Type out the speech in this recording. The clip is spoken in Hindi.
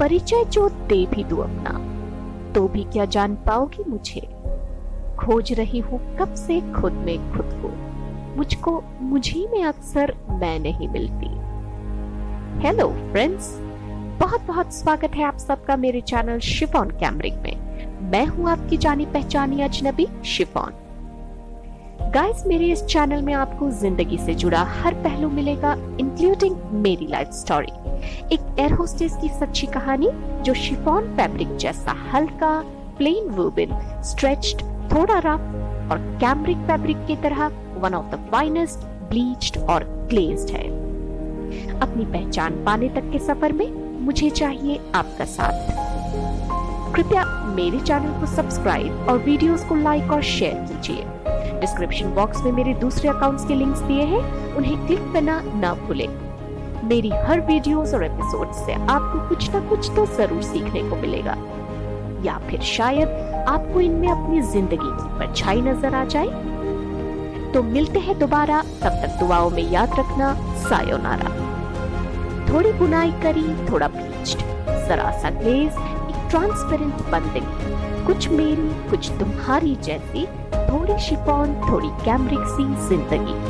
परिचय जो दे भी दू अपना। तो भी क्या जान पाओगी मुझे? खोज रही हूँ कब से खुद में खुद को। मुझको, मुझी में अक्सर मैं नहीं मिलती। हेलो फ्रेंड्स बहुत बहुत स्वागत है आप सबका मेरे चैनल शिफॉन कैमरिक में। मैं हूँ आपकी जानी पहचानी अजनबी शिफॉन गाइस मेरे इस चैनल में आपको ज़िंदगी से जुड़ा हर पहलू मिलेगा इंक्लूडिंग मेरी लाइफ स्टोरी एक एयर होस्टेस की सच्ची कहानी, जो शिफॉन फैब्रिक जैसा हल्का प्लेन वूबन स्ट्रेच्ड थोड़ा रफ और कैमरिक फैब्रिक की तरह one of the finest bleached और ग्लेज्ड है। अपनी पहचान पाने तक के सफ़र में मुझे चाहिए आपका साथ। कृपया मेरे चैनल को सब्सक्राइब और वीडियोस को लाइक और शेयर कीजिए। डिस्क्रिप्शन बॉक्स में मेरे दूसरे अकाउंट्स के लिंक्स दिए हैं। उन्हें क्लिक करना ना भूलें। मेरी हर वीडियोस और एपिसोड से आपको कुछ ना कुछ तो ज़रूर सीखने को मिलेगा। या फिर शायद आपको इनमें अपनी ज़िंदगी की परछाई नज़र आ जाए। तो मिलते हैं दोबारा। तब तक दुआओं में याद रखना। सायोनारा। थोड़ी बुनाई करी, थोड़ा ब्लीच्ड जरा सा ग्लेज ट्रांसपेरेंट बंदिंग कुछ मेरी कुछ तुम्हारी जैसी थोड़ी शिफॉन थोड़ी कैमरिक सी ज़िंदगी।